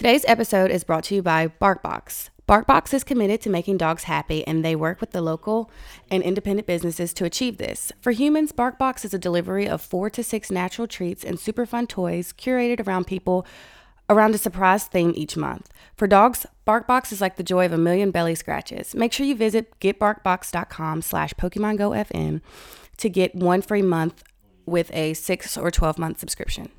Today's episode is brought to you by BarkBox. BarkBox is committed to making dogs happy and they work with the local and independent businesses to achieve this. For humans, BarkBox is a delivery of 4 to 6 natural treats and super fun toys curated around people around a surprise theme each month. For dogs, BarkBox is like the joy of a million belly scratches. Make sure you visit getbarkbox.com slash Pokemon Go FM to get one free month with a 6 or 12 month subscription.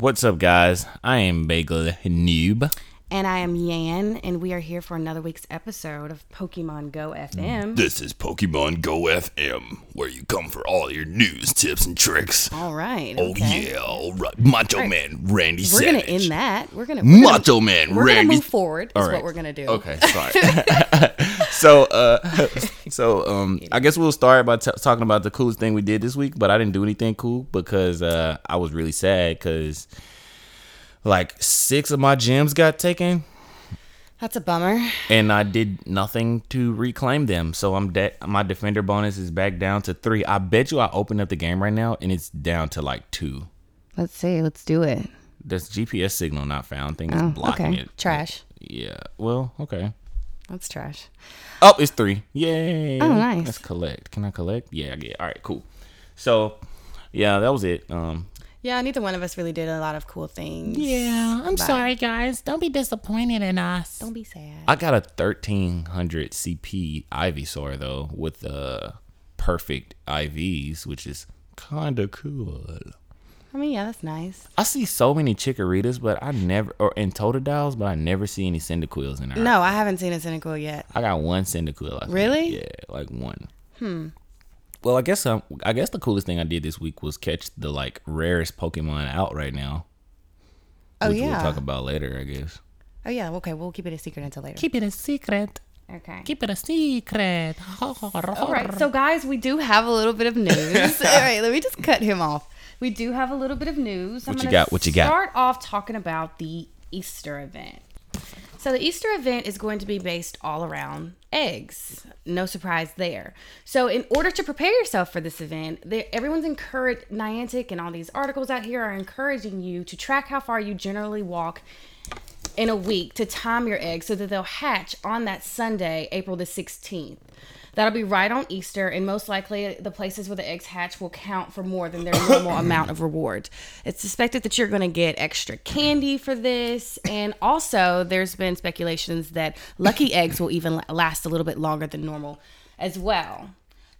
What's up, guys? I am Bagel Noob. And I am Yan, and we are here for another week's episode of Pokemon Go FM. This is Pokemon Go FM, where you come for all your news, tips, and tricks. All right. Oh okay. yeah, all right. Macho All right. Man Randy We're Savage. gonna end that. We're gonna we're Macho gonna, Man We're Randy. gonna move forward. Is All what we're gonna do. Okay, sorry. so, uh, so um, I guess we'll start by t- talking about the coolest thing we did this week. But I didn't do anything cool because uh, I was really sad because like six of my gems got taken, That's a bummer. and I did nothing to reclaim them. So I'm de- my defender bonus is back down to three. I bet you I open up the game right now and it's down to like two. Let's see. Let's do it. This GPS signal not found thing is Oh, blocking okay. it. Trash. Yeah. Well, okay. That's trash. Oh, it's three. Yay. Oh, nice. Let's collect. Can I collect? Yeah, I get. All right, cool. So, yeah, that was it. Um, Yeah, neither one of us really did a lot of cool things. Yeah, I'm Bye. sorry, guys. Don't be disappointed in us. Don't be sad. I got a thirteen hundred CP Ivysaur though with the perfect IVs, which is kind of cool. I mean, yeah, that's nice. I see so many Chikoritas, but I never, or in Totodiles, but I never see any Cyndaquils in there. No, I haven't seen a Cyndaquil yet. I got one Cyndaquil. I think. Really? Yeah, like one. Hmm. Well, I guess um, I guess the coolest thing I did this week was catch the like rarest Pokemon out right now. Oh, which yeah. we'll talk about later, I guess. Oh yeah. Okay, we'll keep it a secret until later. Keep it a secret. okay. Keep it a secret. All right, so guys, we do have a little bit of news. All right, let me just cut him off. We do have a little bit of news. What you gonna got? What you got? Start off talking about the Easter event. So the Easter event is going to be based all around eggs. No surprise there. So in order to prepare yourself for this event, everyone's encouraged. Niantic and all these articles out here are encouraging you to track how far you generally walk in a week to time your eggs so that they'll hatch on that Sunday, April the 16th. That'll be right on Easter, and most likely the places where the eggs hatch will count for more than their normal amount of reward. It's suspected that you're going to get extra candy for this, and also there's been speculations that lucky eggs will even last a little bit longer than normal as well.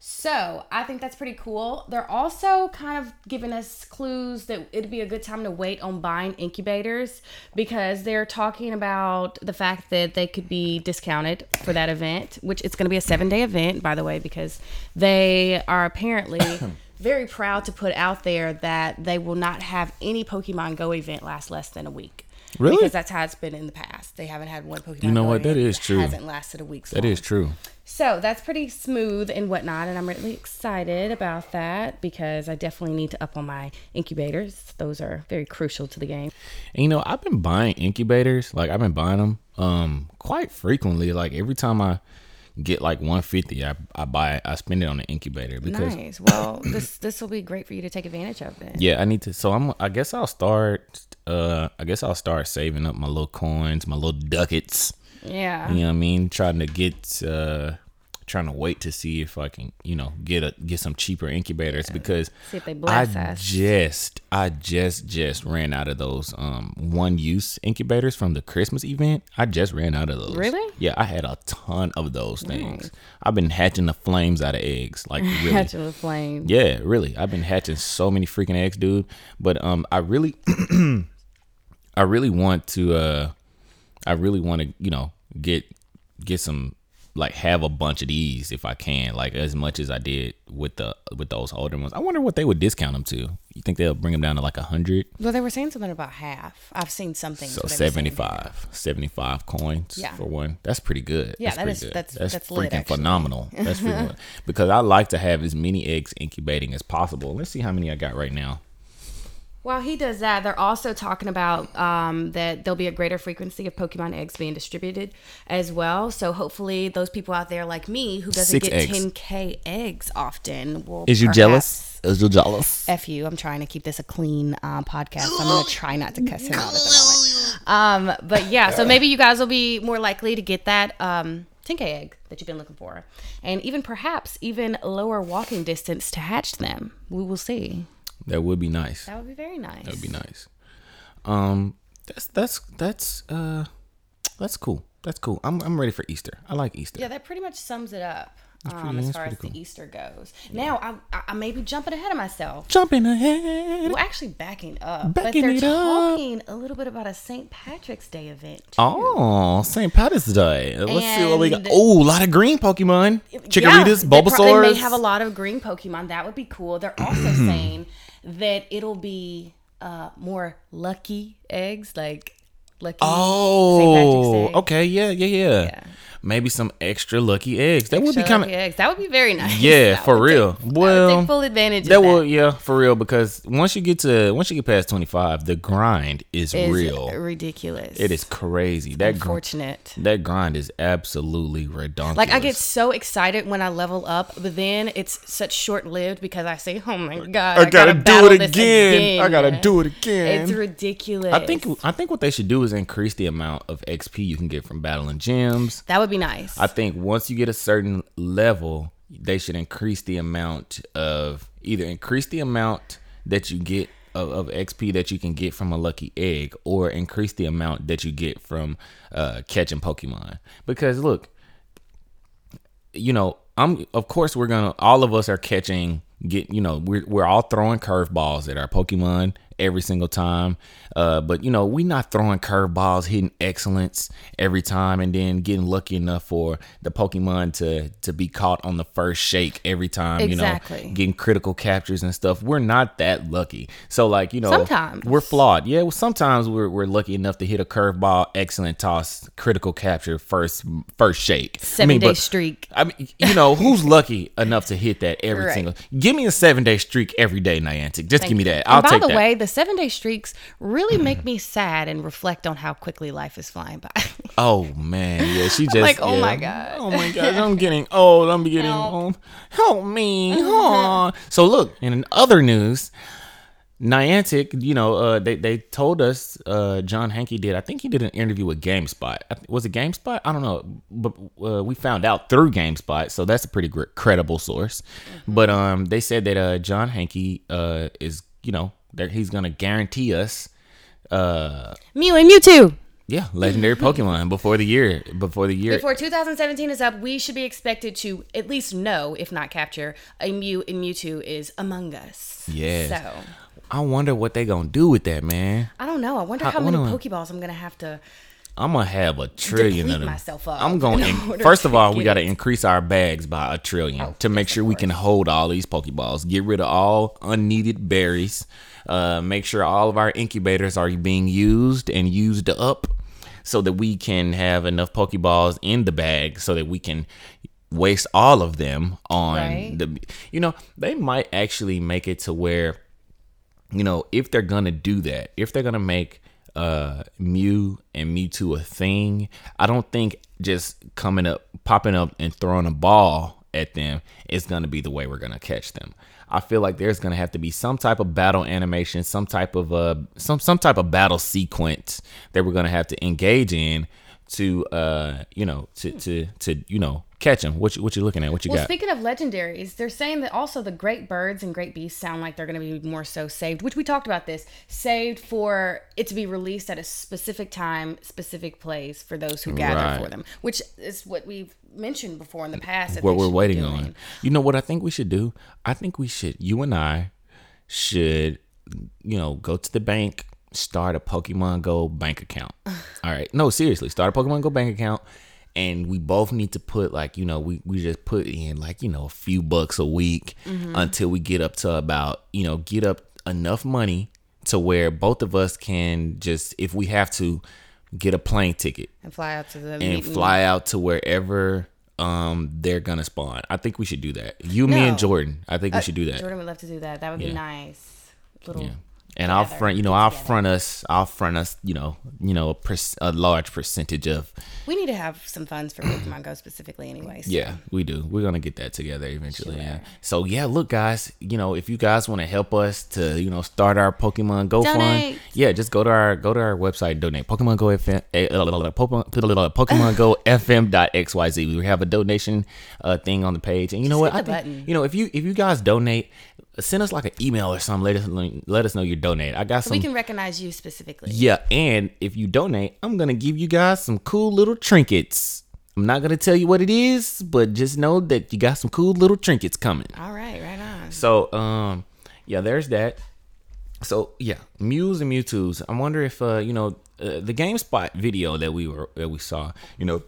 So I think that's pretty cool. They're also kind of giving us clues that it'd be a good time to wait on buying incubators because they're talking about the fact that they could be discounted for that event, which it's going to be a seven day event, by the way, because they are apparently very proud to put out there that they will not have any Pokemon Go event last less than a week. Really? Because that's how it's been in the past. They haven't had one Pokemon You know what? That is true. Hasn't lasted a week. That is true. So that's pretty smooth and whatnot, and I'm really excited about that because I definitely need to up on my incubators. Those are very crucial to the game. And you know, I've been buying incubators. Like I've been buying them um quite frequently. Like every time I get like 150, I I buy it. I spend it on the incubator because Nice. Well, this this will be great for you to take advantage of. Then. yeah, I need to. So I'm. I guess I'll start. Uh, I guess I'll start saving up my little coins, my little ducats. Yeah. You know what I mean? Trying to get. uh Trying to wait to see if I can, you know, get a get some cheaper incubators because See if they I us. just I just just ran out of those um one use incubators from the Christmas event. I just ran out of those. Really? Yeah, I had a ton of those things. I've been hatching the flames out of eggs, like really. Hatching the flame. Yeah, really. I've been hatching so many freaking eggs, dude. But um I really I really want to uh I really want to, you know, get get some like have a bunch of these if I can, like as much as I did with the with those older ones. I wonder what they would discount them to. You think they'll bring them down to like a hundred? Well, they were saying something about half. I've seen something. So 75, 75 coins Yeah. for one. That's pretty good. Yeah, that's that pretty good. that's- that's, that's lit, freaking phenomenal. That's freaking because I like to have as many eggs incubating as possible. Let's see how many I got right now. While he does that, they're also talking about um, that there'll be a greater frequency of Pokemon eggs being distributed as well. So hopefully, those people out there like me who doesn't Six get eggs. 10k eggs often will. Is you perhaps- jealous? Is you jealous? F you. I'm trying to keep this a clean uh, podcast. So I'm going to try not to cuss him out at the moment. Um, but yeah, so maybe you guys will be more likely to get that um, 10K egg that you've been looking for. And even perhaps even lower walking distance to hatch them. We will see. That would be nice. That would be very nice. That would be nice. Um, that's that's that's uh, that's cool. That's cool. I'm I'm ready for Easter. I like Easter. Yeah, that pretty much sums it up um, pretty- as far as pretty the Easter goes. Now, I, I, may be jumping ahead of myself. Jumping ahead. Well, actually backing up. Backing but they're it up. talking a little bit about a St. Patrick's Day event. too. Oh, St. Patrick's Day. Let's see what we got. Oh, a lot of green Pokemon. Chikorita's, Yeah, they pro- They may have a lot of green Pokemon. That would be cool. They're also saying that it'll be uh, more lucky eggs, like lucky. Oh, okay, yeah, yeah, yeah, Yeah. Maybe some extra lucky eggs. That would be kind of eggs. That would be very nice. yeah, That for real. Take, I well, full advantage that that. will yeah, for real. Because once you get to once you get past twenty five, the grind is Is real. ridiculous. It is crazy. That grind, unfortunate. that grind is absolutely redundant. Like I get so excited when I level up, but then it's such short lived because I say, "Oh my god, I, gotta do it this again. I gotta do it again." It's ridiculous. I think I think what they should do is increase the amount of XP you can get from battling gyms. that would be nice. I think once you get a certain level, they should increase the amount of either increase the amount that you get of, of XP that you can get from a lucky egg, or increase the amount that you get from uh, catching Pokemon. Because look, you know, I'm of course we're gonna all of us are catching get you know we're we're all throwing curveballs at our Pokemon every single time. Uh, but you know we're not throwing curveballs, hitting excellence every time, and then getting lucky enough for the Pokemon to to be caught on the first shake every time. Exactly. You know, getting critical captures and stuff. We're not that lucky. So like you know, Sometimes. we're flawed. Yeah, well, sometimes we're we're lucky enough to hit a curveball, excellent toss, critical capture, first first shake. Seven I mean, day but- streak. I mean, you know, who's lucky enough to hit that every Right. single? Give me a seven day streak every day, Niantic. Just give me that. I'll and by take the that. way, the seven day streaks really make me sad and reflect on how quickly life is flying by. oh man, yeah, she just Like, oh yeah. my God. oh my god, I'm getting old. I'm getting old. Help me, Aw. So look, in other news. Niantic, you know, uh, they they told us uh, John Hanke did. I think he did an interview with GameSpot. Was it GameSpot? I don't know, but uh, we found out through GameSpot, so that's a pretty gr- credible source. But um, they said that uh, John Hanke uh, is, you know, that he's gonna guarantee us, uh, Mew and Mewtwo. yeah, legendary Pokemon before the year, before the year. Before 2017 is up, we should be expected to at least know, if not capture, a Mew and Mewtwo is among us. Yes. So I wonder what they gonna do with that, man. I don't know. I wonder I how many Pokeballs I'm gonna have to. I'm gonna have a trillion of them. myself up I'm going. in first of all, we got to it. Oh, increase our bags by a trillion to make sure we can hold all these Pokeballs. Get rid of all unneeded berries. Uh, make sure all of our incubators are being used and used up, so that we can have enough Pokeballs in the bag, so that we can waste all of them on Right. the. You know, they might actually make it to where you know, if they're gonna do that, if they're gonna make uh Mew and Mewtwo a thing, I don't think just coming up, popping up, and throwing a ball at them is gonna be the way we're gonna catch them. I feel like there's gonna have to be some type of battle animation, some type of uh some some type of battle sequence that we're gonna have to engage in to uh you know to to to you know catch them. What you, what you looking at? What you Well, got? speaking of legendaries, they're saying that also the great birds and great beasts sound like they're going to be more so saved, which we talked about this, saved for it to be released at a specific time, specific place for those who gather Right. for them, which is what we've mentioned before in the past. what we're waiting on. You know what I think we should do? I think we should you and I should you know go to the bank, start a Pokemon Go bank account. All right. No, seriously, start a Pokemon Go bank account and we both need to put like you know we we just put in like you know a few bucks a week until we get up to about you know get up enough money to where both of us can just if we have to get a plane ticket And fly out to the and meeting. fly out to wherever um they're gonna spawn. I think we should do that. You, me, and Jordan. I think we should do that. Jordan would love to do that. That would be nice. Little. Yeah. And I'll front, you know, I'll together. front us, I'll front us, you know, you know, a, per- a large percentage of. We need to have some funds for Pokemon Go specifically, anyways. Yeah, we do. We're gonna get that together eventually. Yeah. So yeah, look, guys, you know, if you guys want to help us to, you know, start our Pokemon Go fund, yeah, just go to our go to our website, donate Pokemon Go FM, eh, Pokemon, Pokemon Go FM dot xyz. We have a donation uh, thing on the page, and you know what? the think button. you know if you if you guys donate, send us like an email or something. Let us let us know you donate. I got So some. we can recognize you specifically. Yeah, and if you donate, I'm gonna give you guys some cool little trinkets. I'm not gonna tell you what it is, but just know that you got some cool little trinkets coming. All right, right on. So, um, yeah, there's that. So yeah, Mews and Mewtwo's. I wonder if uh, you know, uh, the GameSpot video that we were that we saw. You know,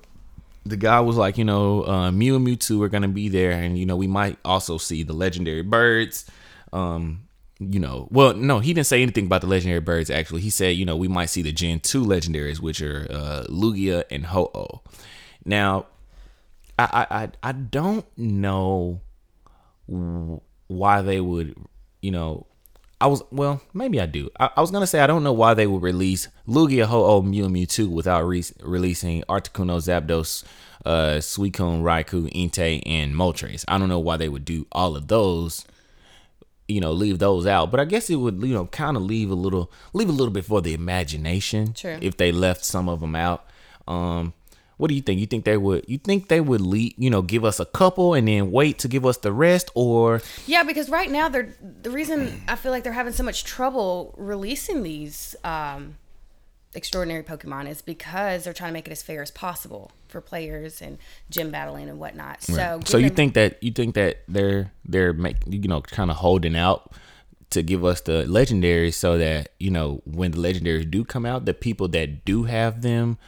the guy was like, you know, uh, Mew and Mewtwo are gonna be there, and you know, we might also see the legendary birds. Um, you know, well, no, he didn't say anything about the legendary birds. Actually, he said, you know, we might see the Gen two legendaries, which are uh, Lugia and Ho-Oh. Now, I I I, don't know why they would, you know, I was well, maybe I do. I, I was gonna say I don't know why they would release Lugia, Ho-Oh, Mew, Mewtwo without re- releasing Articuno, Zapdos, uh, Suicune, Raikou, Entei, and Moltres. I don't know why they would do all of those. You know, leave those out, but I guess it would, you know, kind of leave a little, leave a little bit for the imagination. True. If they left some of them out, um, what do you think? You think they would? You think they would leave? You know, give us a couple and then wait to give us the rest, or Yeah, because right now they're the reason I feel like they're having so much trouble releasing these um, extraordinary Pokemon is because they're trying to make it as fair as possible for players and gym battling and whatnot. So, so you giving- think that you think that they're they're make you know kind of holding out to give us the legendaries so that you know when the legendaries do come out, the people that do have them.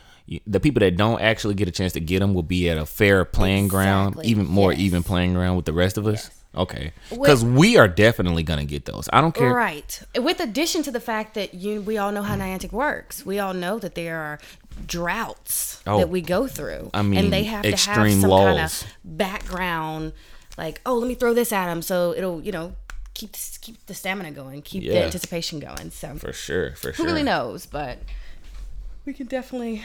The people that don't actually get a chance to get them will be at a fair playing ground, even more yes. even playing ground with the rest of us. Okay, because we are definitely gonna get those. I don't care. Right. With addition to the fact that you, we all know how Niantic works. We all know that there are droughts Oh, that we go through. I mean, and they have to have some kind of background, like, oh, let me throw this at them, so it'll, you know, keep keep the stamina going, keep the anticipation going. So For sure, for sure, who really knows? But we can definitely.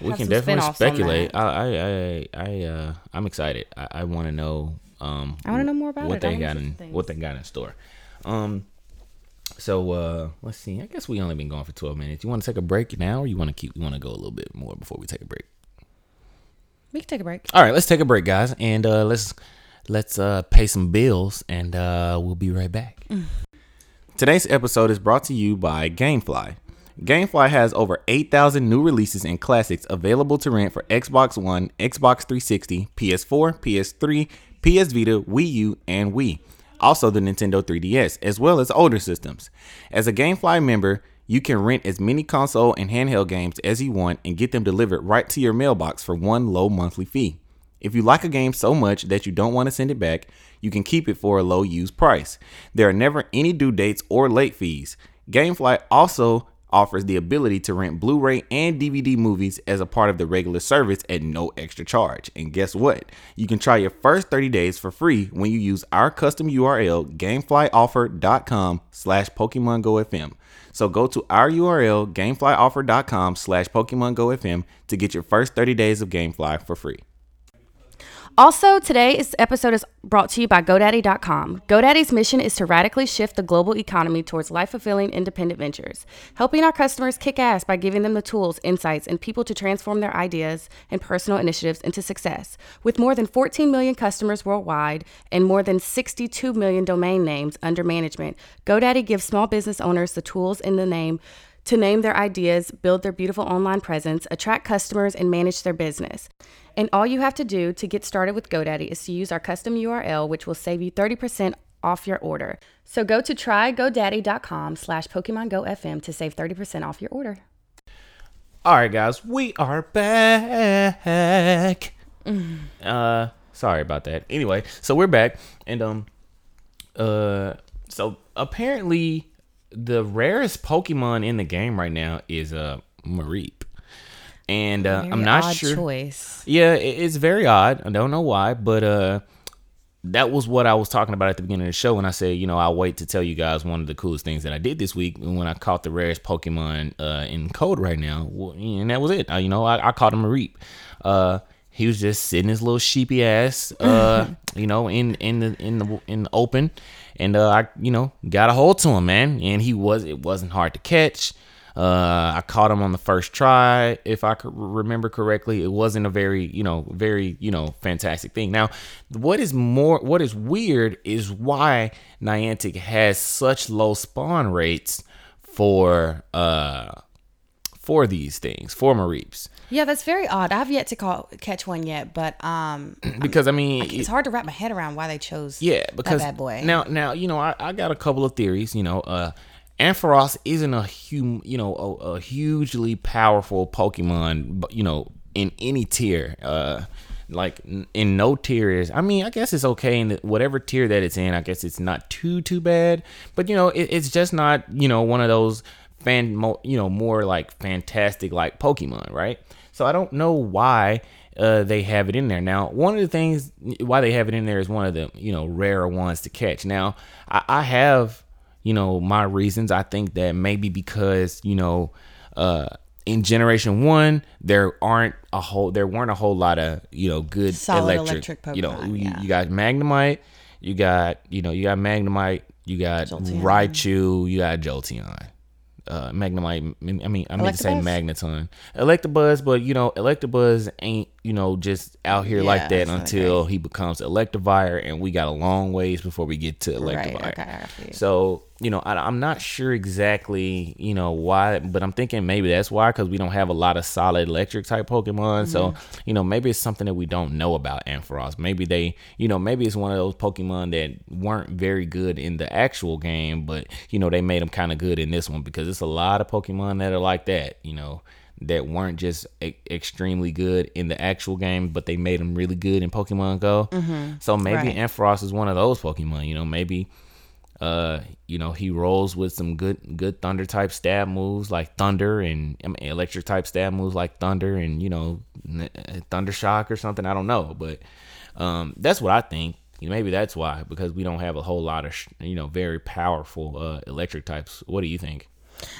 we can definitely speculate. I, I, I, I, uh, I'm excited. I, I want to know. Um, I wanna know more about what it. they got in in what they got in store. Um, so uh, let's see. I guess we only been going for 12 minutes. You want to take a break now, or you want to keep? You want to go a little bit more before we take a break? We can take a break. All right, let's take a break, guys, and uh, let's let's uh, pay some bills, and uh, we'll be right back. Today's episode is brought to you by GameFly. GameFly has over 8,000 new releases and classics available to rent for Xbox One, Xbox 360, PS4, PS3, PS Vita, Wii U, and Wii. Also, the Nintendo 3DS, as well as older systems. As a GameFly member, you can rent as many console and handheld games as you want and get them delivered right to your mailbox for one low monthly fee. If you like a game so much that you don't want to send it back, you can keep it for a low used price. There are never any due dates or late fees. Gamefly also offers the ability to rent Blu-ray and DVD movies as a part of the regular service at no extra charge. And guess what? You can try your first 30 days for free when you use our custom URL gameflyoffer.com slash Pokemon Go FM. So go to our URL gameflyoffer.com slash Pokemon Go FM to get your first 30 days of Gamefly for free. Also, today's episode is brought to you by GoDaddy.com. GoDaddy's mission is to radically shift the global economy towards life fulfilling independent ventures, helping our customers kick ass by giving them the tools, insights, and people to transform their ideas and personal initiatives into success. With more than 14 million customers worldwide and more than 62 million domain names under management, GoDaddy gives small business owners the tools in the name to name their ideas, build their beautiful online presence, attract customers, and manage their business. And all you have to do to get started with GoDaddy is to use our custom URL, which will save you 30% off your order. So go to trygodaddy.com slash Pokemon Go FM to save 30% off your order. All right, guys, we are back. Uh, sorry about that. Anyway, so we're back, and um, uh, so apparently the rarest Pokemon in the game right now is uh Mareep, and uh, I'm not sure. choice. Yeah, it- it's very odd. I don't know why, but uh that was what I was talking about at the beginning of the show when I said, you know, I'll wait to tell you guys one of the coolest things that I did this week when I caught the rarest Pokemon uh, in code right now. Well, And that was it. Uh, you know, I, I caught Mareep. Uh, he was just sitting his little sheepy ass, uh, you know, in in the in the in the open, and uh, I, you know, got a hold to him, man. And he was it wasn't hard to catch. Uh, I caught him on the first try, if I could remember correctly. It wasn't a very, you know, very, you know, fantastic thing. Now, what is more, what is weird is why Niantic has such low spawn rates for, uh, for these things, for Mareeps. Yeah, that's very odd. I've yet to call, catch one yet, but um, Because I mean, it's hard to wrap my head around why they chose Yeah, because that bad boy. now, now you know, I, I got a couple of theories. You know, uh, Ampharos isn't a hum, you know, a, a hugely powerful Pokemon, but you know, in any tier. Uh, like in no tier is. I mean, I guess it's okay in the, whatever tier that it's in. I guess it's not too too bad, but you know, it, it's just not you know one of those fan, mo, you know, more like fantastic like Pokemon, right? So I don't know why uh, they have it in there. Now, one of the things why they have it in there is one of the you know rarer ones to catch. Now, I, I have you know my reasons. I think that maybe because you know uh, in Generation One there aren't a whole there weren't a whole lot of you know good Solid electric, electric you know Pokemon, you, yeah. you got Magnemite, you got you know you got Magnemite, you got Jolteon. Raichu, you got Jolteon uh, Magnemite. I mean, I meant to say Magneton, Electabuzz, but you know, Electabuzz ain't you know just out here like that until he becomes Electivire, and we got a long ways before we get to Electivire. Right, okay, So you know, I, I'm not sure exactly you know why, but I'm thinking maybe that's why because we don't have a lot of solid electric type Pokemon. So Mm-hmm. you know, maybe it's something that we don't know about Ampharos. Maybe they, you know, maybe it's one of those Pokemon that weren't very good in the actual game, but you know, they made them kind of good in this one because it's a lot of Pokemon that are like that. You know. That weren't just e- extremely good in the actual game, but they made them really good in Pokemon Go. So maybe Right. Ampharos is one of those Pokemon. You know, maybe uh, you know, he rolls with some good good thunder type stab moves like thunder and I mean, electric type stab moves like thunder and you know, n- thunder shock or something. I don't know, but um, that's what I think. Maybe that's why because we don't have a whole lot of you know very powerful uh, electric types. What do you think?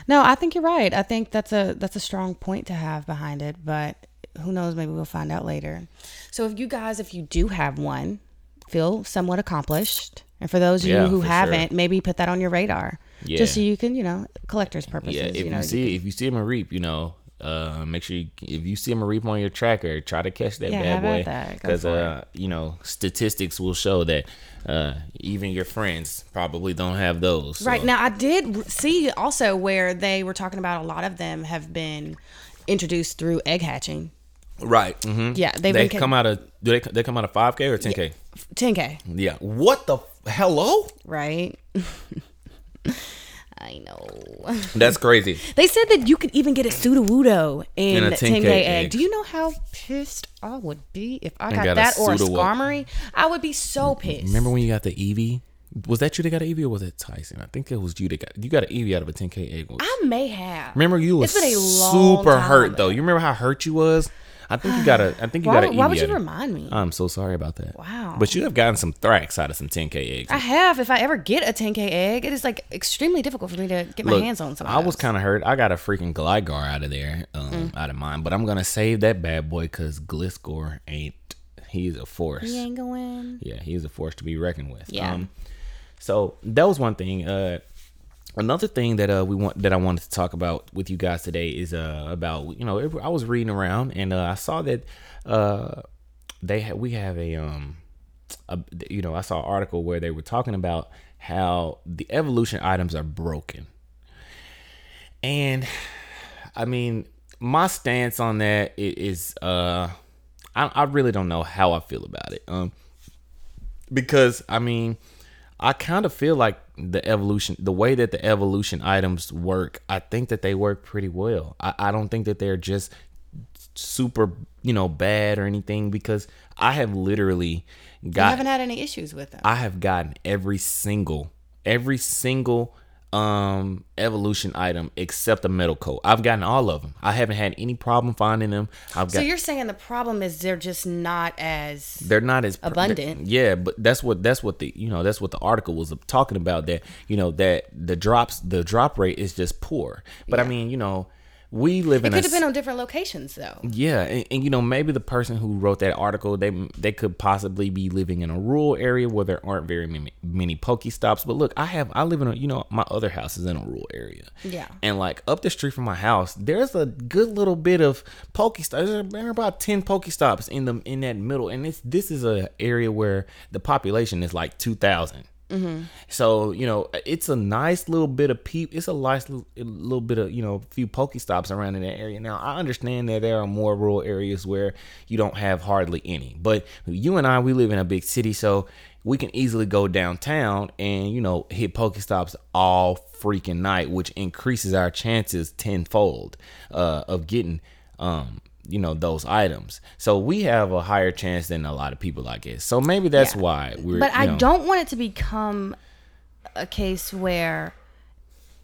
No, I think you're right. I think that's a that's a strong point to have behind it, but who knows? Maybe we'll find out later. So, if you guys, if you do have one, feel somewhat accomplished, and for those of Yeah, you who haven't, sure. maybe put that on your radar, Yeah. just so you can, you know, collector's purposes. Yeah, if you you, know, see if you see him a reap, you know, uh, make sure you, if you see him a reap on your tracker, try to catch that Yeah, bad boy because uh, you know statistics will show that uh, even your friends probably don't have those. so- Right now, I did see also where they were talking about a lot of them have been introduced through egg hatching. right. Mm-hmm. Yeah, they've they been come out of do they they come out of five k or ten k? 10k, Yeah. What the f- hello? right? I know. That's crazy. They said that you could even get a Sudowoodo in, In a 10K, 10K egg. egg. Do you know how pissed I would be if I got, got a that or a Skarmory? I would be so pissed. Remember when you got the Eevee? Was that you that got an Eevee or was it Tyson? I think it was you that got you got an Eevee out of a ten k egg. I may have. Remember you was a super hurt ago. though. You remember how hurt you was? I think you got a. I think you Why, got an why would you remind me? I'm so sorry about that. Wow. But you have gotten some Thrax out of some 10k eggs. I have. If I ever get a 10K egg, it is like extremely difficult for me to get my hands on some. I was kind of hurt. I got a freaking Gligar out of there, um, Mm. out of mine. But I'm gonna save that bad boy because Gliscor ain't. He's a force. He ain't going. Yeah, he's a force to be reckoned with. Yeah. Um, so that was one thing. Uh, another thing that uh we want that I wanted to talk about with you guys today is uh about you know I was reading around and uh, I saw that uh they ha- we have a um a, you know I saw an article where they were talking about how the evolution items are broken. And I mean, my stance on that is uh I, I really don't know how I feel about it. Um because I mean, I kind of feel like the evolution, the way that the evolution items work, I think that they work pretty well. I, I don't think that they're just super, you know, bad or anything because I have literally got haven't had any issues with them. I have gotten every single every single um evolution item except the metal coat. I've gotten all of them. I haven't had any problem finding them. I've got, so you're saying the problem is they're just not as they're not as Abundant. Yeah, but that's what that's what the you know that's what the article was talking about. That you know that the drops the drop rate is just poor. But I mean you know we live in It could have been on different locations though. yeah, and, and you know maybe the person who wrote that article they they could possibly be living in a rural area where there aren't very many, many Pokestops. But look, I have I live in a you know my other house is in a rural area. Yeah. and like up the street from my house, there's a good little bit of Pokestops. There are about ten Pokestops in the in that middle, and it's this is a area where the population is like two So you know, it's a nice little bit of peep. It's a nice little, little bit of you know, a few pokey stops around in that area. Now I understand that there are more rural areas where you don't have hardly any, but you and I, we live in a big city, so we can easily go downtown and you know hit Pokestops all freaking night, which increases our chances tenfold uh, of getting um you know those items. So we have a higher chance than a lot of people, I guess. So maybe that's Yeah. why we're. But I know- don't want it to become a case where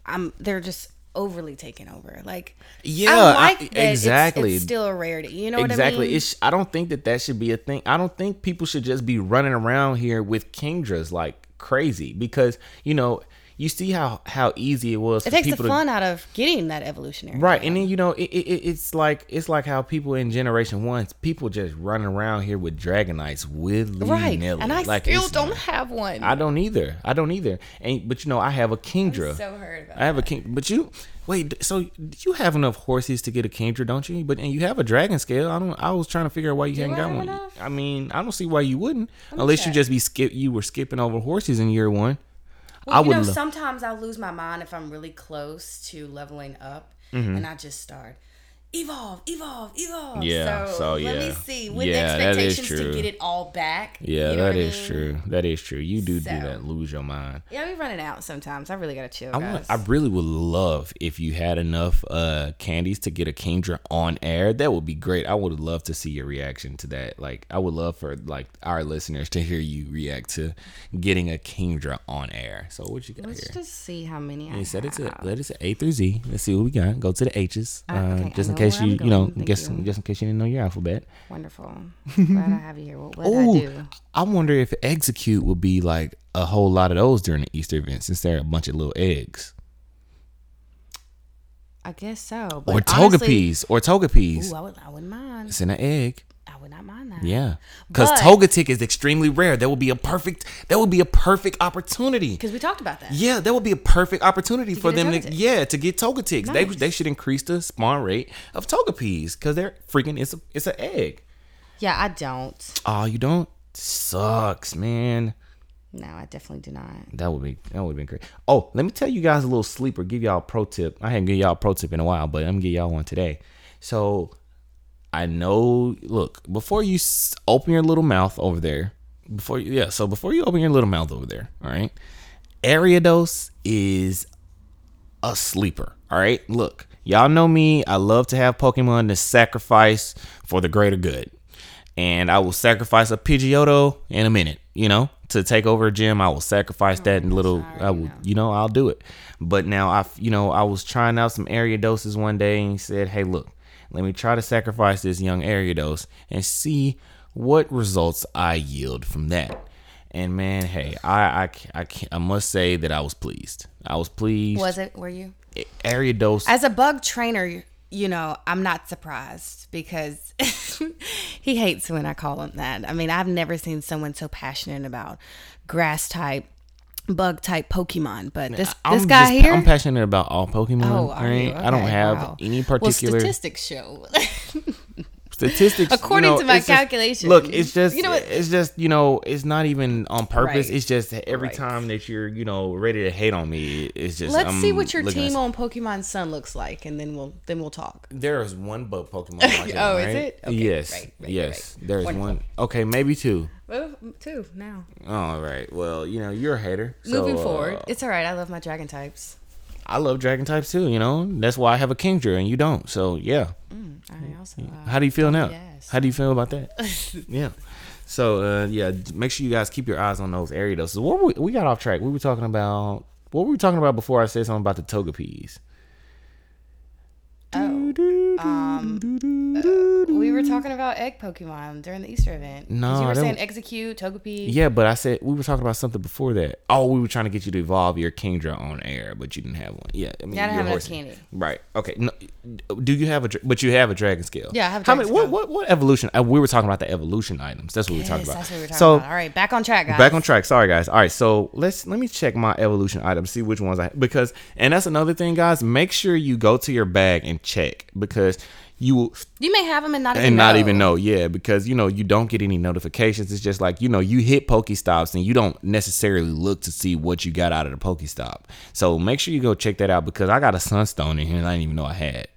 I'm they're just overly taken over. Like Yeah, I I- like that it's- exactly. It's, still a rarity. You know exactly. what I mean? It's, I don't think that that should be a thing. I don't think people should just be running around here with Kingdras like crazy because you know you see how how easy it was it for takes the people to fun out of getting that evolutionary. Right, item. and then you know it, it, it- it's like it's like how people in Generation One, people just running around here with Dragonites willy right. nilly. And I like, still don't not- have one. I don't either. I don't either. And but you know I have a Kingdra. so hurt about I have a king, but you wait. So you have enough Horseas to get a Kingdra, don't you? But and you have a dragon scale. I don't. I was trying to figure out why you hadn't I got one. enough? I mean, I don't see why you wouldn't, unless you just be skip. You were skipping over Horseas in year one. Well, I you would. know, lo- sometimes I'll lose my mind if I'm really close to leveling up, Mm-hmm. and I just start evolve, evolve, evolve. Yeah, So, so, let me yeah. see with Yeah, that is expectations true. to get it all back. yeah, you know that is mean? true. That is true. You do do that. Lose your mind. Yeah, we running out sometimes. I really gotta chill, I guys. want. I really would love if you had enough uh candies to get a Kingdra on air. That would be great. I would love to see your reaction to that. Like, I would love for like our listeners to hear you react to getting a Kingdra on air. So what you got here? Let's just see how many I said it's a let it say A through Z. Let's see what we got. Go to the H's. Uh, Uh, okay, I just in know case you you know. Guess you. just in case you didn't know your alphabet. Wonderful. Glad I have you here. What, I Oh, do? I wonder if Exeggcute would be like a whole lot of those during the Easter event since they're a bunch of little eggs. I guess so. Or But honestly- Togepies. Or Togepies. Ooh, I would. I wouldn't mind. It's in an egg. I would not mind that. Yeah. Because Togetic is extremely rare. That would be a perfect that would be a perfect opportunity. Because we talked about that. Yeah, that would be a perfect opportunity for them to yeah, to get Togetics. They Nice. they should increase the spawn rate of Togepies because they're freaking it's a it's an egg. Yeah, I don't. Oh, you don't? Sucks, man. No, I definitely do not. That would be that would have been great. Oh, let me tell you guys a little sleeper. Give y'all a pro tip. I hadn't give y'all a pro tip in a while, but I'm gonna give y'all one today. So I know. Look, before you open your little mouth over there, before you yeah, so before you open your little mouth over there, all right. Ariados is a sleeper. All right. Look, y'all know me. I love to have Pokemon to sacrifice for the greater good. And I will sacrifice a Pidgeotto in a minute, you know, to take over a gym. I will sacrifice that oh, little, I will, you know, I'll do it. But now I, you know, I was trying out some Ariadoses one day and he said, hey, look, let me try to sacrifice this young Ariados and see what results I yield from that. And man, hey, I, I, I, can't, I must say that I was pleased. I was pleased. Was it? Were you? Ariados. As a bug trainer, you know, I'm not surprised because he hates when I call him that. I mean, I've never seen someone so passionate about grass type, bug type Pokemon. But this I'm this guy just- here. I'm passionate about all Pokemon. Oh, right? you? I don't have wow. any well, particular statistics show. statistics. you According know, to my it's just- calculations. Look, it's just You know what- it's just you know it's not even on purpose. Right. It's just every Right. time that you're you know ready to hate on me, it's just Let's I'm see what your team on Pokemon Sun looks like, and then we'll then we'll talk. There is one bug Pokemon. on my team, Oh, is it? Okay, yes, right, right, yes. right. There's Wonderful. one. Okay, maybe two. Well, two now. All right. Well, you know, you're a hater. so, Moving uh, forward, it's all right. I love my dragon types. I love dragon types too. You know, that's why I have a Kingdra and you don't. So yeah. I also uh, How do you feel now? yes. How do you feel about that? yeah. So uh, yeah, make sure you guys keep your eyes on those Ariados. So what were we, we got off track. We were talking about what were we talking about before I said something about the Togepi's? Um, we were talking about egg Pokemon during the Easter event. No, you were saying was- Exeggcute Togepi. Yeah, but I said we were talking about something before that. Oh, we were trying to get you to evolve your Kingdra on air, but you didn't have one. Yeah, I mean, Yeah, I don't you're have enough horse- candy. Right. Okay. No, do you have a? But you have a dragon scale. Yeah, I have a How many? What, scale. what? What evolution? Uh, we were talking about the evolution items. That's what we were talking about. that's what we were talking so, about. All right, back on track, guys. Back on track. Sorry, guys. All right, so let's let me check my evolution items, see which ones I because, and that's another thing, guys. Make sure you go to your bag and check because you will You may have them and not even and not know. even know, yeah, because you know you don't get any notifications. It's just like you know you hit Pokestops and you don't necessarily look to see what you got out of the Pokestop. So make sure you go check that out because I got a Sunstone in here and I didn't even know I had.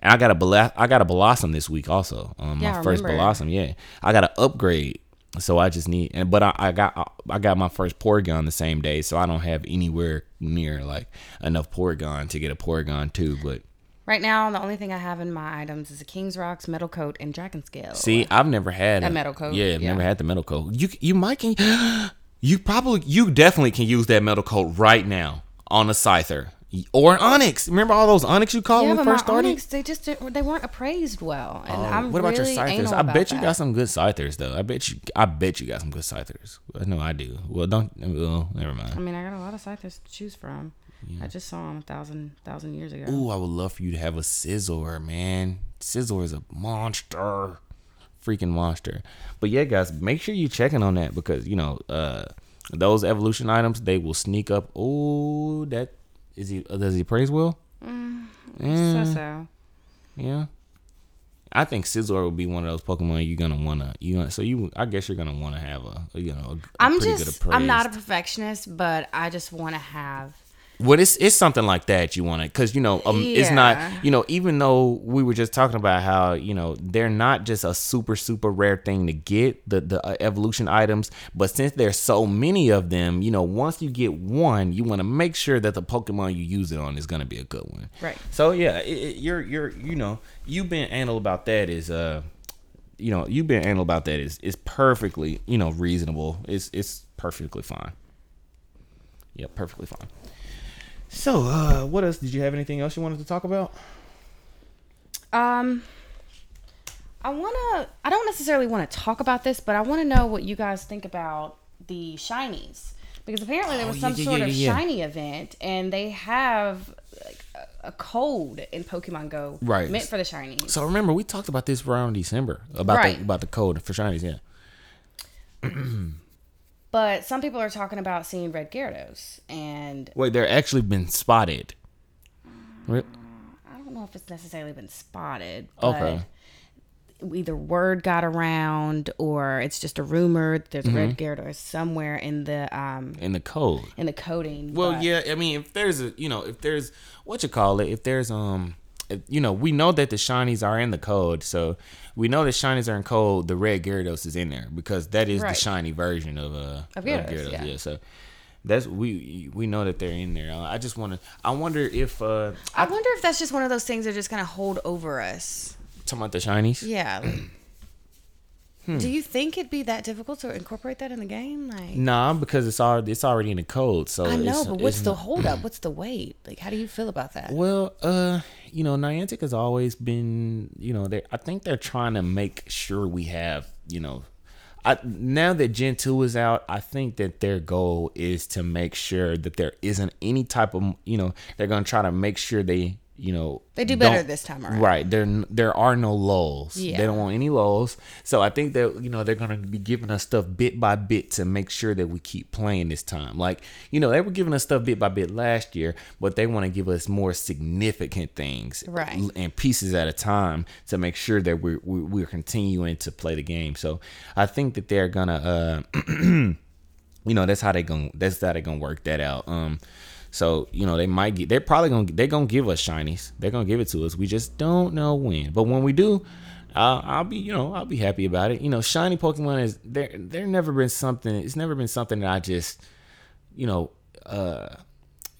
And I got a Bla- I got a Blossom this week also. Um, Yeah, my I first remember. Blossom, yeah. I got an upgrade, so I just need. And but I, I got I got my first Porygon the same day, so I don't have anywhere near like enough Porygon to get a Porygon2. But Right now, the only thing I have in my items is a King's Rocks, Metal Coat, and Dragon Scale. See, I've never had A metal coat, Yeah, I've yeah. never had the metal coat. You you might can you probably you definitely can use that metal coat right now on a Scyther or an Onix. Remember all those Onix you called yeah, when we first my started? Onix, they just they weren't appraised well, and oh, I'm Oh, what about really your Scythers? I bet you that. got some good Scythers though. I bet you I bet you got some good Scythers. I know I do. Well, don't well, never mind. I mean, I got a lot of Scythers to choose from. I just saw him a thousand thousand years ago. Ooh, I would love for you to have a Scizor, man. Scizor is a monster. Freaking monster. But yeah, guys, make sure you're checking on that because, you know, uh those evolution items, they will sneak up. Oh, that is he does he praise well? So so. Yeah. I think Scizor would be one of those Pokemon you're gonna wanna you gonna so you I guess you're gonna wanna have a you know a, a I'm just I'm not a perfectionist, but I just want to have Well, it's it's something like that you want it because you know, um, it's not, you know, even though we were just talking about how you know they're not just a super super rare thing to get the the uh, evolution items, but since there's so many of them, you know, once you get one, you want to make sure that the Pokemon you use it on is gonna be a good one. Right. So yeah, it, it, you're you're you know you've been anal about that is uh, you know you've been anal about that is is perfectly you know reasonable. It's it's perfectly fine. Yeah, perfectly fine. So, uh, what else? Did you have anything else you wanted to talk about? Um, I want to. I don't necessarily want to talk about this, but I want to know what you guys think about the shinies because apparently there was Oh, some yeah, sort yeah, of yeah. shiny event, and they have like a, a code in Pokemon Go Right. meant for the shinies. So remember, we talked about this around December about Right. the about the code for shinies. Yeah. But some people are talking about seeing red Gyarados, and Wait, they're actually been spotted. Re- I don't know if it's necessarily been spotted. But Okay. Either word got around, or it's just a rumor. that There's Mm-hmm. red Gyarados somewhere in the um In the code. in the coding. Well, but- yeah. I mean, if there's a, you know, if there's what you call it, if there's um, you know, we know that the shinies are in the code, so we know that shinies are in code. The red Gyarados is in there because that is Right. the shiny version of uh Of Gyarados, yeah. So that's we we know that they're in there. I just want to. I wonder if uh, I wonder if that's just one of those things that just kind of hold over us. talking about the shinies. Yeah. Hmm. Do you think it'd be that difficult to incorporate that in the game? Like, Nah, because it's already it's already in the code. So I know, but what's the holdup? What's the wait? Like, how do you feel about that? Well, uh, you know, Niantic has always been, you know, they I think they're trying to make sure we have, you know, I now that Gen 2 is out, I think that their goal is to make sure that there isn't any type of, you know, they're going to try to make sure they, you know, They do better this time around. Right. There there are no lulls. Yeah. They don't want any lulls. So I think that you know they're gonna be giving us stuff bit by bit to make sure that we keep playing this time. Like you know they were giving us stuff bit by bit last year, but they want to give us more significant things, Right. and pieces at a time to make sure that we're we're, we're continuing to play the game. So I think that they're gonna. uh you know that's how they gonna that's how they gonna work that out um so you know they might get they're probably gonna they're gonna give us shinies they're gonna give it to us we just don't know when but when we do I'll, I'll be, you know, I'll be happy about it. You know, shiny Pokemon is there. There never been something. It's never been something that I just, you know, uh,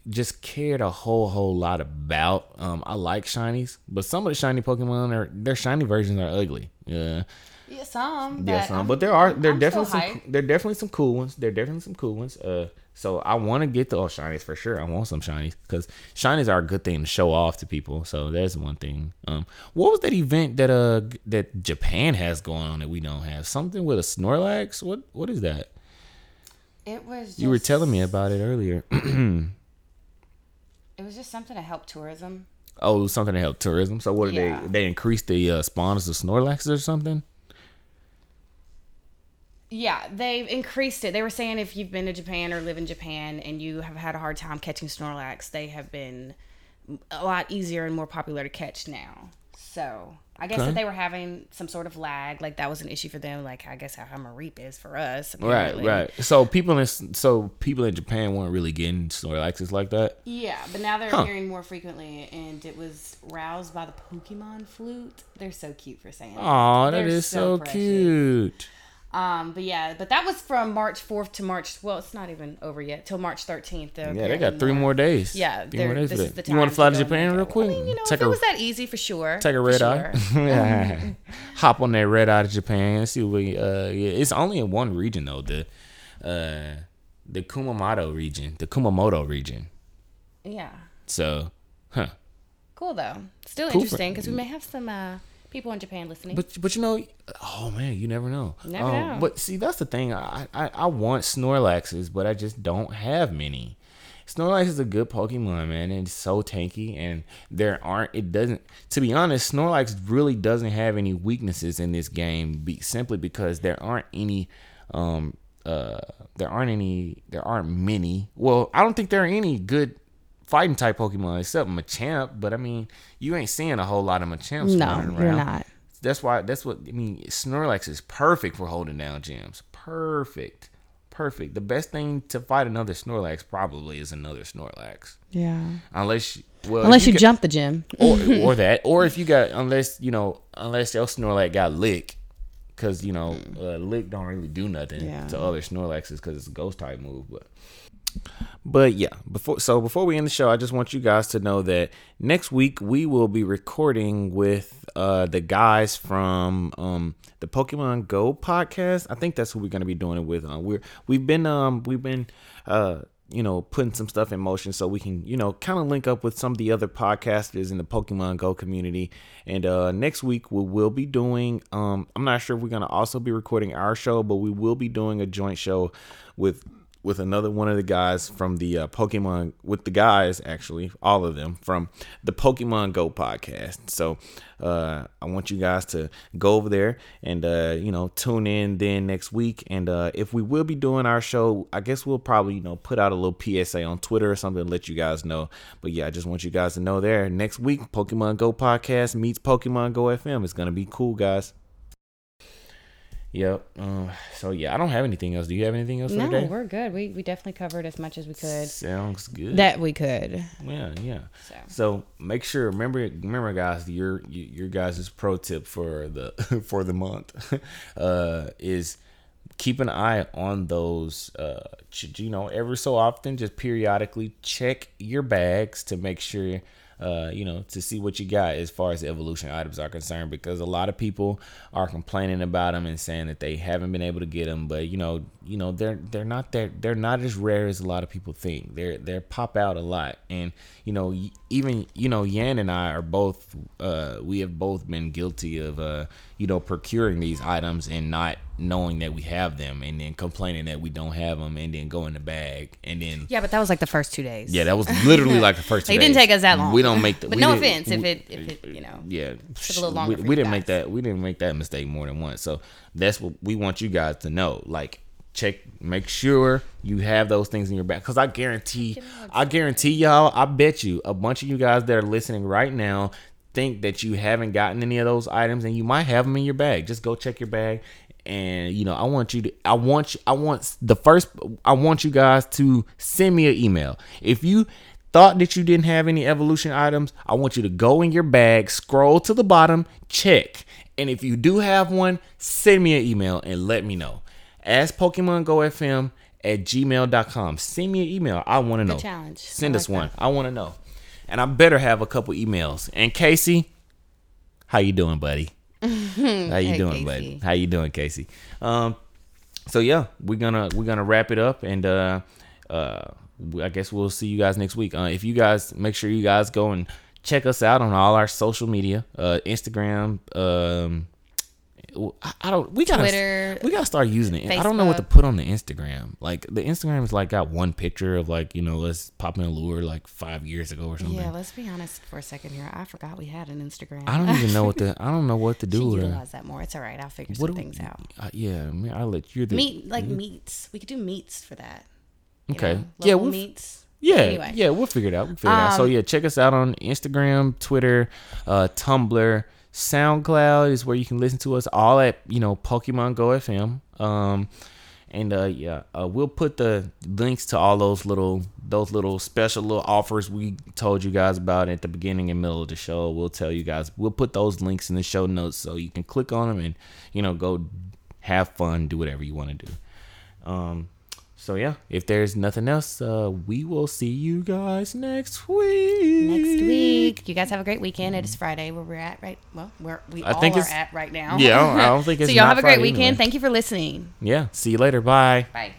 just cared a whole whole lot about. Um, I like shinies, but some of the shiny Pokemon are their shiny versions are ugly. Yeah, Yeah, some. yeah, some. I'm- But there are there I'm definitely some there definitely some cool ones. There definitely some cool ones. Uh, so I want to get the oh shinies for sure. I want some shinies because shinies are a good thing to show off to people. So there's one thing. Um, what was that event that uh that Japan has going on that we don't have? Something with a Snorlax. What what is that? It was. You were telling me about it earlier. It was just something to help tourism. oh, something to help tourism. So what did Yeah. they they increase the uh, spawns of Snorlaxes or something? Yeah, they've increased it. They were saying if you've been to Japan or live in Japan and you have had a hard time catching Snorlax, they have been a lot easier and more popular to catch now. So I guess Okay. that they were having some sort of lag, like that was an issue for them, like I guess how Hamareep is for us. Right, apparently. right. So people in so people in Japan weren't really getting Snorlaxes like that. Yeah, but now they're Huh. hearing more frequently, and it was roused by the Pokemon flute. They're so cute for saying. Oh, that is so, precious. cute. Um, but yeah, but that was from March fourth to March. Well, it's not even over yet till March thirteenth. Yeah, they got three more days. Yeah, three more days this is the You want to fly to Japan real quick? I mean, you know, take if a it was that easy for sure. take a red sure. eye. Hop on that red eye to Japan and see what we. Uh, yeah, it's only in one region though. The, uh, the Kumamoto region, the Kumamoto region. yeah, So, huh. cool though. Still interesting because we may have some uh, people in Japan listening. But but you know, oh man, you never know. Never Um, know. But see, that's the thing. I, I I want Snorlaxes, but I just don't have many. Snorlax is a good Pokemon, man, and it's so tanky. And there aren't. It doesn't. To be honest, Snorlax really doesn't have any weaknesses in this game, be, simply because there aren't any. Um. Uh. There aren't any. There aren't many. Well, I don't think there are any good fighting type Pokemon except Machamp. But I mean, you ain't seeing a whole lot of Machamps. no, running you're not. That's why. That's what I mean. Snorlax is perfect for holding down gyms. Perfect, perfect. The best thing to fight another Snorlax probably is another Snorlax, Yeah, unless you- well, unless you got- jump the gym. or or that, or if you got unless you know unless your Snorlax got lick, because you know uh, lick don't really do nothing Yeah. to other Snorlaxes because it's a ghost type move, but. But yeah, before so before we end the show, I just want you guys to know that next week we will be recording with uh the guys from um the Pokemon Go podcast. I think that's who we're gonna be doing it with. Uh, we're we've been um we've been uh you know putting some stuff in motion so we can you know kind of link up with some of the other podcasters in the Pokemon Go community. And uh next week we will be doing um I'm not sure if we're gonna also be recording our show, but we will be doing a joint show with with another one of the guys from the uh, Pokemon with the guys actually all of them from the Pokemon Go podcast. So uh, I want you guys to go over there and uh, you know tune in then next week. And uh, if we will be doing our show, I guess we'll probably you know put out a little PSA on Twitter or something to let you guys know. But yeah, I just want you guys to know there next week Pokemon Go podcast meets Pokemon Go FM. It's gonna be cool, guys. Yep. Uh, so yeah, I don't have anything else. Do you have anything else No, we're good. We we definitely covered as much as we could. Sounds good. That we could. yeah, yeah. So. So make sure remember remember guys your your guys' pro tip for the for the month uh is keep an eye on those uh you know every so often just periodically check your bags to make sure uh, you know, to see what you got as far as evolution items are concerned, because a lot of people are complaining about them and saying that they haven't been able to get them. But you know, you know, they're they're not that they're not as rare as a lot of people think. They're they're pop out a lot, and you know, even you know, Yan and I are both uh, we have both been guilty of uh, you know, procuring these items and not knowing that we have them, and then complaining that we don't have them, and then go in the bag, and then Yeah, but that was like the first two days. yeah, that was literally like the first. two It didn't take us that long. We don't make the. But no offense if it if it you know. Yeah, a little longer We, we didn't make that. We didn't make that mistake more than once. So that's what we want you guys to know. Like, check, make sure you have those things in your bag. Because I guarantee, I guarantee y'all, I bet you, a bunch of you guys that are listening right now think that you haven't gotten any of those items, and you might have them in your bag. Just go check your bag. And you know, I want you to, I want you, I want the first, I want you guys to send me an email. If you thought that you didn't have any evolution items, I want you to go in your bag, scroll to the bottom, check, And if you do have one, send me an email and let me know. Ask Pokemon Go FM at gmail.com. Send me an email. I want to know. challenge. Send I us like one. I want to know. And I better have a couple emails. And Casey, how you doing, buddy? How you Hey, doing, Casey. buddy? How you doing, Casey? Um, so yeah, we're gonna we're gonna wrap it up, and uh, uh, I guess we'll see you guys next week. Uh, if you guys make sure you guys go and check us out on all our social media, uh, Instagram, um. I I don't. We gotta. Twitter, We gotta start using it. I don't know what to put on the Instagram. Like the Instagram is like got one picture of like you know let's pop in a lure like five years ago or something. Yeah, let's be honest for a second here. I forgot we had an Instagram. I don't even know what to. I don't know what to do with it. utilize that more. It's all right. I'll figure What some do- things out. Uh, yeah, I mean, I'll let you. The, Meat like meats. We could do meats for that. Okay. know, Yeah, we'll- meats. Yeah, Anyway. yeah, we'll figure it out. We'll figure it out. So Um, yeah, check us out on Instagram, Twitter, uh, Tumblr, SoundCloud is where you can listen to us. All at you know Pokemon Go FM. Um, and uh, yeah, uh, we'll put the links to all those little those little special little offers we told you guys about at the beginning and middle of the show. We'll tell you guys. We'll put those links in the show notes so you can click on them and you know go have fun, do whatever you want to do. Um, so yeah, if there's nothing else, uh, we will see you guys next week. Next week. You guys have a great weekend. It is Friday where we're at right well, where we I all think are at right now. Yeah, I don't- I don't think it's so y'all not have a great Friday weekend. anyway. Thank you for listening. Yeah, see you later. Bye. Bye.